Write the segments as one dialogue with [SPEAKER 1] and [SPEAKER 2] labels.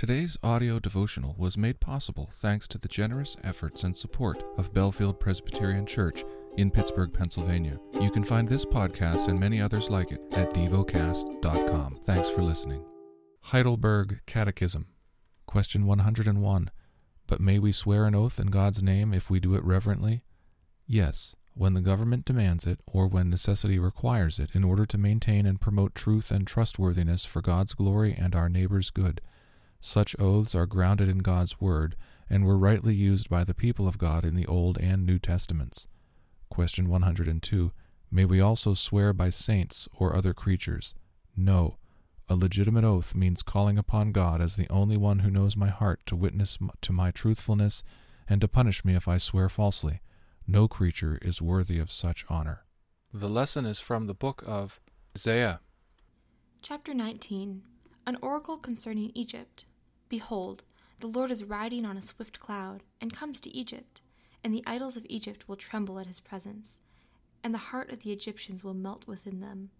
[SPEAKER 1] Today's audio devotional was made possible thanks to the generous efforts and support of Bellefield Presbyterian Church in Pittsburgh, Pennsylvania. You can find this podcast and many others like it at devocast.com. Thanks for listening. Heidelberg Catechism, Question 101. But may we swear an oath in God's name if we do it reverently? Yes, when the government demands it, or when necessity requires it, in order to maintain and promote truth and trustworthiness for God's glory and our neighbor's good. Such oaths are grounded in God's Word, and were rightly used by the people of God in the Old and New Testaments. Question 102. May we also swear by saints or other creatures? No. A legitimate oath means calling upon God as the only one who knows my heart to witness to my truthfulness and to punish me if I swear falsely. No creature is worthy of such honor. The lesson is from the book of Isaiah.
[SPEAKER 2] Chapter 19 An oracle concerning Egypt. Behold, the Lord is riding on a swift cloud, and comes to Egypt, and the idols of Egypt will tremble at his presence, and the heart of the Egyptians will melt within them.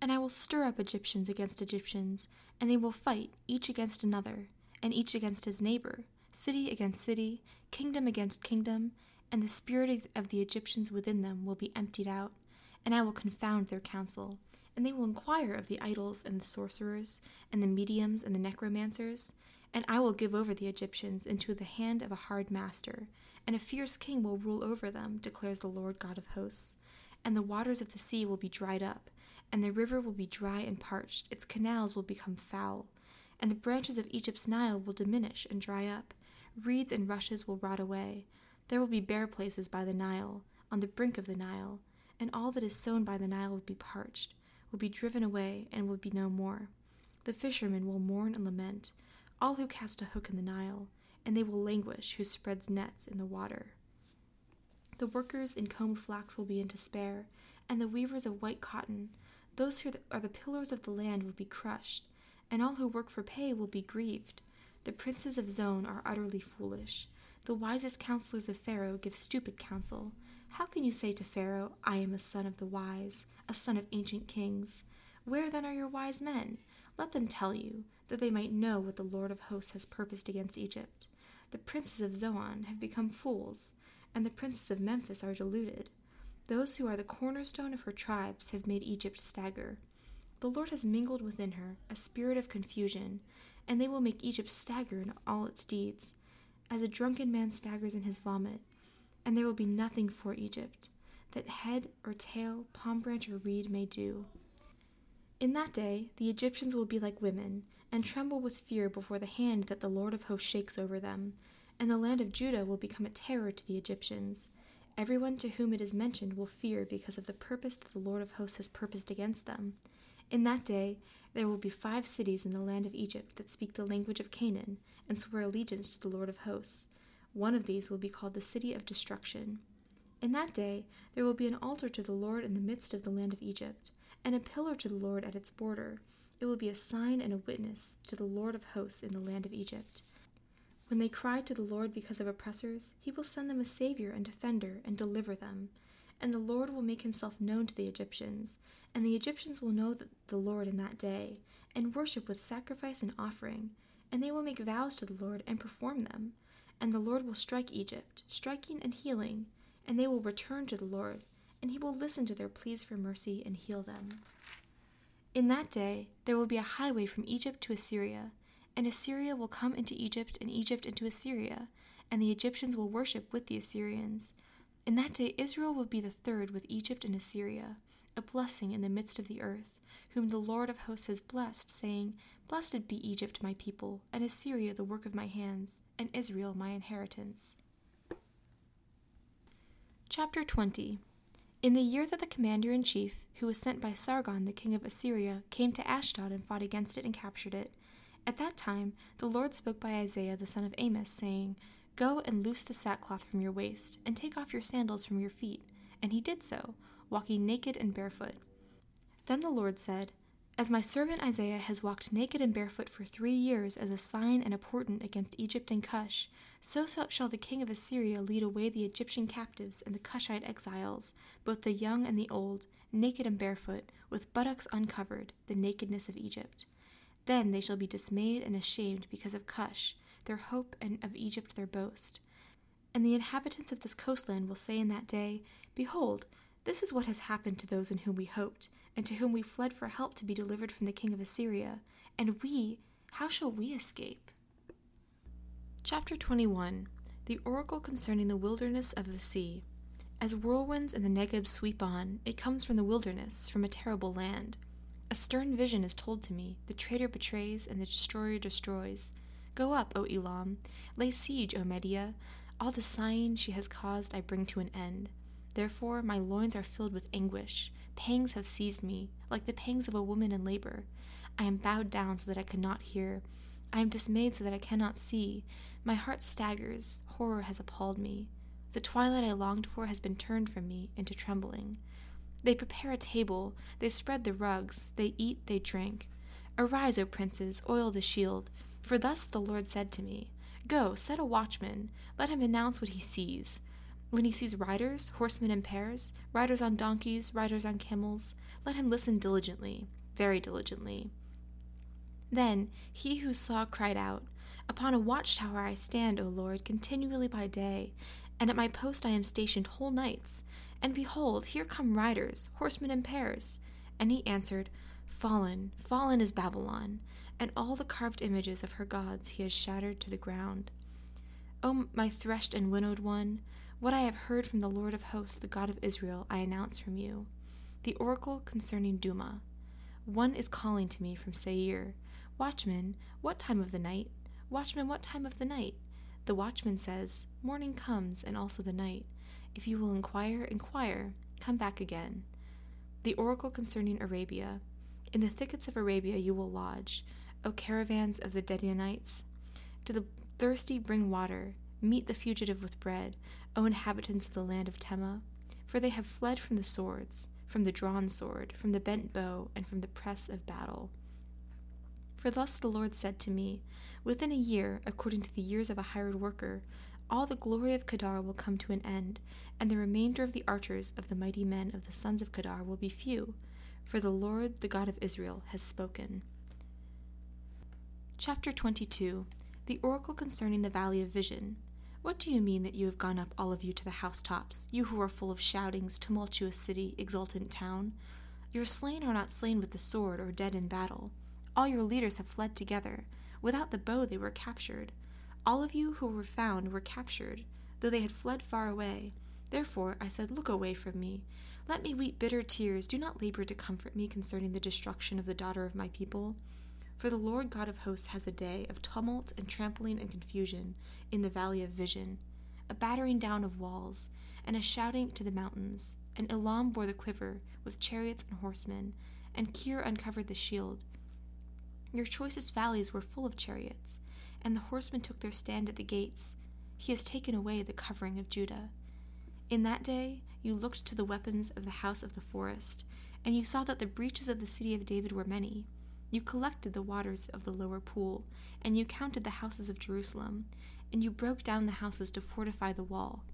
[SPEAKER 2] And I will stir up Egyptians against Egyptians, and they will fight, each against another, and each against his neighbor, city against city, kingdom against kingdom, and the spirit of the Egyptians within them will be emptied out, and I will confound their counsel, and they will inquire of the idols and the sorcerers, and the mediums and the necromancers, and I will give over the Egyptians into the hand of a hard master, and a fierce king will rule over them, declares the Lord God of hosts. And the waters of the sea will be dried up, and the river will be dry and parched, its canals will become foul, and the branches of Egypt's Nile will diminish and dry up, reeds and rushes will rot away. There will be bare places by the Nile, on the brink of the Nile, and all that is sown by the Nile will be parched, will be driven away, and will be no more. The fishermen will mourn and lament all who cast a hook in the Nile, and they will languish who spreads nets in the water. The workers in combed flax will be in despair, and the weavers of white cotton, those who are the pillars of the land, will be crushed, and all who work for pay will be grieved. The princes of Zoan are utterly foolish. The wisest counselors of Pharaoh give stupid counsel. How can you say to Pharaoh, I am a son of the wise, a son of ancient kings? Where then are your wise men? Let them tell you, that they might know what the Lord of hosts has purposed against Egypt. The princes of Zoan have become fools, and the princes of Memphis are deluded. Those who are the cornerstone of her tribes have made Egypt stagger. The Lord has mingled within her a spirit of confusion, and they will make Egypt stagger in all its deeds, as a drunken man staggers in his vomit. And there will be nothing for Egypt that head or tail, palm branch or reed may do. In that day the Egyptians will be like women, and tremble with fear before the hand that the Lord of hosts shakes over them, and the land of Judah will become a terror to the Egyptians. Everyone to whom it is mentioned will fear because of the purpose that the Lord of hosts has purposed against them. In that day there will be five cities in the land of Egypt that speak the language of Canaan, and swear allegiance to the Lord of hosts. One of these will be called the City of Destruction. In that day there will be an altar to the Lord in the midst of the land of Egypt and a pillar to the Lord at its border. It will be a sign and a witness to the Lord of hosts in the land of Egypt. When they cry to the Lord because of oppressors, he will send them a Savior and defender and deliver them. And the Lord will make himself known to the Egyptians, and the Egyptians will know the Lord in that day, and worship with sacrifice and offering. And they will make vows to the Lord and perform them. And the Lord will strike Egypt, striking and healing, and they will return to the Lord and he will listen to their pleas for mercy and heal them. In that day there will be a highway from Egypt to Assyria, and Assyria will come into Egypt, and Egypt into Assyria, and the Egyptians will worship with the Assyrians. In that day Israel will be the third with Egypt and Assyria, a blessing in the midst of the earth, whom the Lord of hosts has blessed, saying, Blessed be Egypt, my people, and Assyria, the work of my hands, and Israel, my inheritance. Chapter 20 in the year that the commander in chief, who was sent by Sargon the king of Assyria, came to Ashdod and fought against it and captured it, at that time the Lord spoke by Isaiah the son of Amos, saying, Go and loose the sackcloth from your waist, and take off your sandals from your feet. And he did so, walking naked and barefoot. Then the Lord said, as my servant Isaiah has walked naked and barefoot for three years as a sign and a portent against Egypt and Cush, so shall the king of Assyria lead away the Egyptian captives and the Cushite exiles, both the young and the old, naked and barefoot, with buttocks uncovered, the nakedness of Egypt. Then they shall be dismayed and ashamed because of Cush, their hope, and of Egypt their boast. And the inhabitants of this coastland will say in that day, Behold, this is what has happened to those in whom we hoped, and to whom we fled for help to be delivered from the king of Assyria. And we, how shall we escape? Chapter 21 The Oracle Concerning the Wilderness of the Sea. As whirlwinds and the Negeb sweep on, it comes from the wilderness, from a terrible land. A stern vision is told to me. The traitor betrays, and the destroyer destroys. Go up, O Elam. Lay siege, O Media. All the sighing she has caused I bring to an end. Therefore my loins are filled with anguish. Pangs have seized me, like the pangs of a woman in labor. I am bowed down so that I cannot hear. I am dismayed so that I cannot see. My heart staggers. Horror has appalled me. The twilight I longed for has been turned from me into trembling. They prepare a table, they spread the rugs, they eat, they drink. Arise, O princes, oil the shield, for thus the Lord said to me Go, set a watchman, let him announce what he sees. When he sees riders, horsemen in pairs, riders on donkeys, riders on camels, let him listen diligently, very diligently. Then he who saw cried out, Upon a watchtower I stand, O Lord, continually by day, and at my post I am stationed whole nights. And behold, here come riders, horsemen in pairs. And he answered, Fallen, fallen is Babylon, and all the carved images of her gods he has shattered to the ground. O my threshed and winnowed one, what I have heard from the Lord of hosts, the God of Israel, I announce from you. The oracle concerning Duma. One is calling to me from Seir, Watchman, what time of the night? Watchman, what time of the night? The watchman says, Morning comes, and also the night. If you will inquire, inquire. Come back again. The oracle concerning Arabia. In the thickets of Arabia you will lodge, O caravans of the Dedanites. To the thirsty bring water. Meet the fugitive with bread, O inhabitants of the land of Tema. For they have fled from the swords, from the drawn sword, from the bent bow, and from the press of battle. For thus the Lord said to me Within a year, according to the years of a hired worker, all the glory of Kedar will come to an end, and the remainder of the archers of the mighty men of the sons of Kedar will be few, for the Lord, the God of Israel, has spoken. Chapter 22 The Oracle Concerning the Valley of Vision. What do you mean that you have gone up, all of you, to the housetops, you who are full of shoutings, tumultuous city, exultant town? Your slain are not slain with the sword or dead in battle. All your leaders have fled together. Without the bow they were captured. All of you who were found were captured, though they had fled far away. Therefore I said, Look away from me. Let me weep bitter tears. Do not labor to comfort me concerning the destruction of the daughter of my people. For the Lord God of hosts has a day of tumult and trampling and confusion in the valley of vision, a battering down of walls, and a shouting to the mountains. And Elam bore the quiver with chariots and horsemen, and Kir uncovered the shield. Your choicest valleys were full of chariots, and the horsemen took their stand at the gates. He has taken away the covering of Judah. In that day you looked to the weapons of the house of the forest, and you saw that the breaches of the city of David were many. You collected the waters of the lower pool, and you counted the houses of Jerusalem, and you broke down the houses to fortify the wall.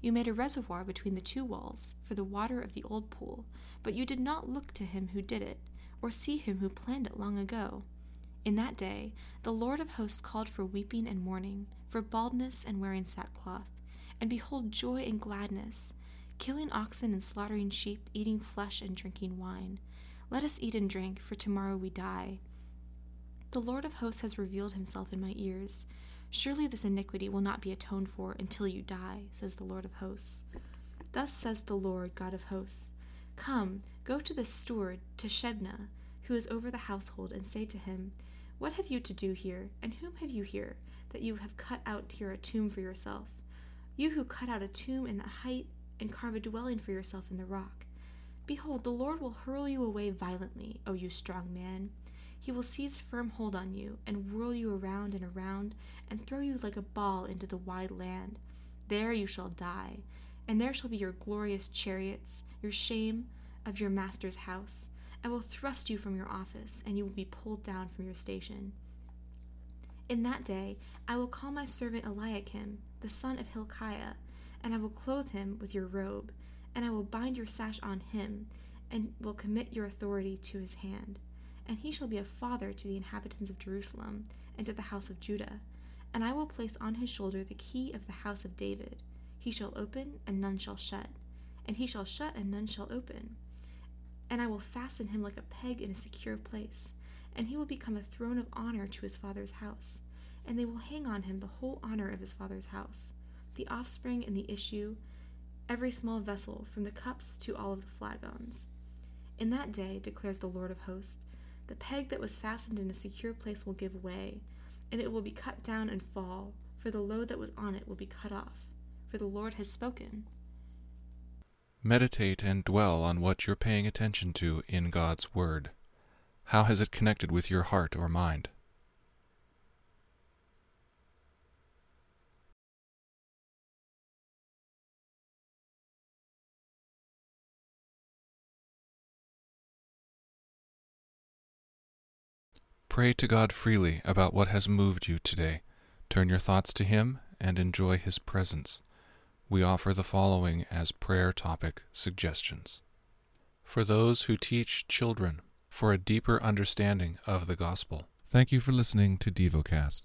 [SPEAKER 2] You made a reservoir between the two walls for the water of the old pool, but you did not look to him who did it, or see him who planned it long ago. In that day, the Lord of hosts called for weeping and mourning, for baldness and wearing sackcloth, and behold, joy and gladness, killing oxen and slaughtering sheep, eating flesh and drinking wine. Let us eat and drink, for tomorrow we die. The Lord of hosts has revealed himself in my ears. Surely this iniquity will not be atoned for until you die, says the Lord of hosts. Thus says the Lord God of hosts Come, go to the steward, to Shebna, who is over the household, and say to him, What have you to do here, and whom have you here, that you have cut out here a tomb for yourself? You who cut out a tomb in the height, and carve a dwelling for yourself in the rock. Behold, the Lord will hurl you away violently, O you strong man. He will seize firm hold on you, and whirl you around and around, and throw you like a ball into the wide land. There you shall die, and there shall be your glorious chariots, your shame of your master's house. I will thrust you from your office, and you will be pulled down from your station. In that day I will call my servant Eliakim, the son of Hilkiah, and I will clothe him with your robe, and I will bind your sash on him, and will commit your authority to his hand. and he shall be a father to the inhabitants of Jerusalem and to the house of Judah. And I will place on his shoulder the key of the house of David. He shall open, and none shall shut, and he shall shut, and none shall open. And I will fasten him like a peg in a secure place, and he will become a throne of honor to his father's house. And they will hang on him the whole honor of his father's house, the offspring and the issue, every small vessel, from the cups to all of the flagons. In that day, declares the Lord of hosts, the peg that was fastened in a secure place will give way, and it will be cut down and fall, for the load that was on it will be cut off. For the Lord has spoken.
[SPEAKER 1] Meditate and dwell on what you're paying attention to in God's Word. How has it connected with your heart or mind? Pray to God freely about what has moved you today. Turn your thoughts to Him and enjoy His presence. We offer the following as prayer topic suggestions. For those who teach children, for a deeper understanding of the gospel. Thank you for listening to DevoCast.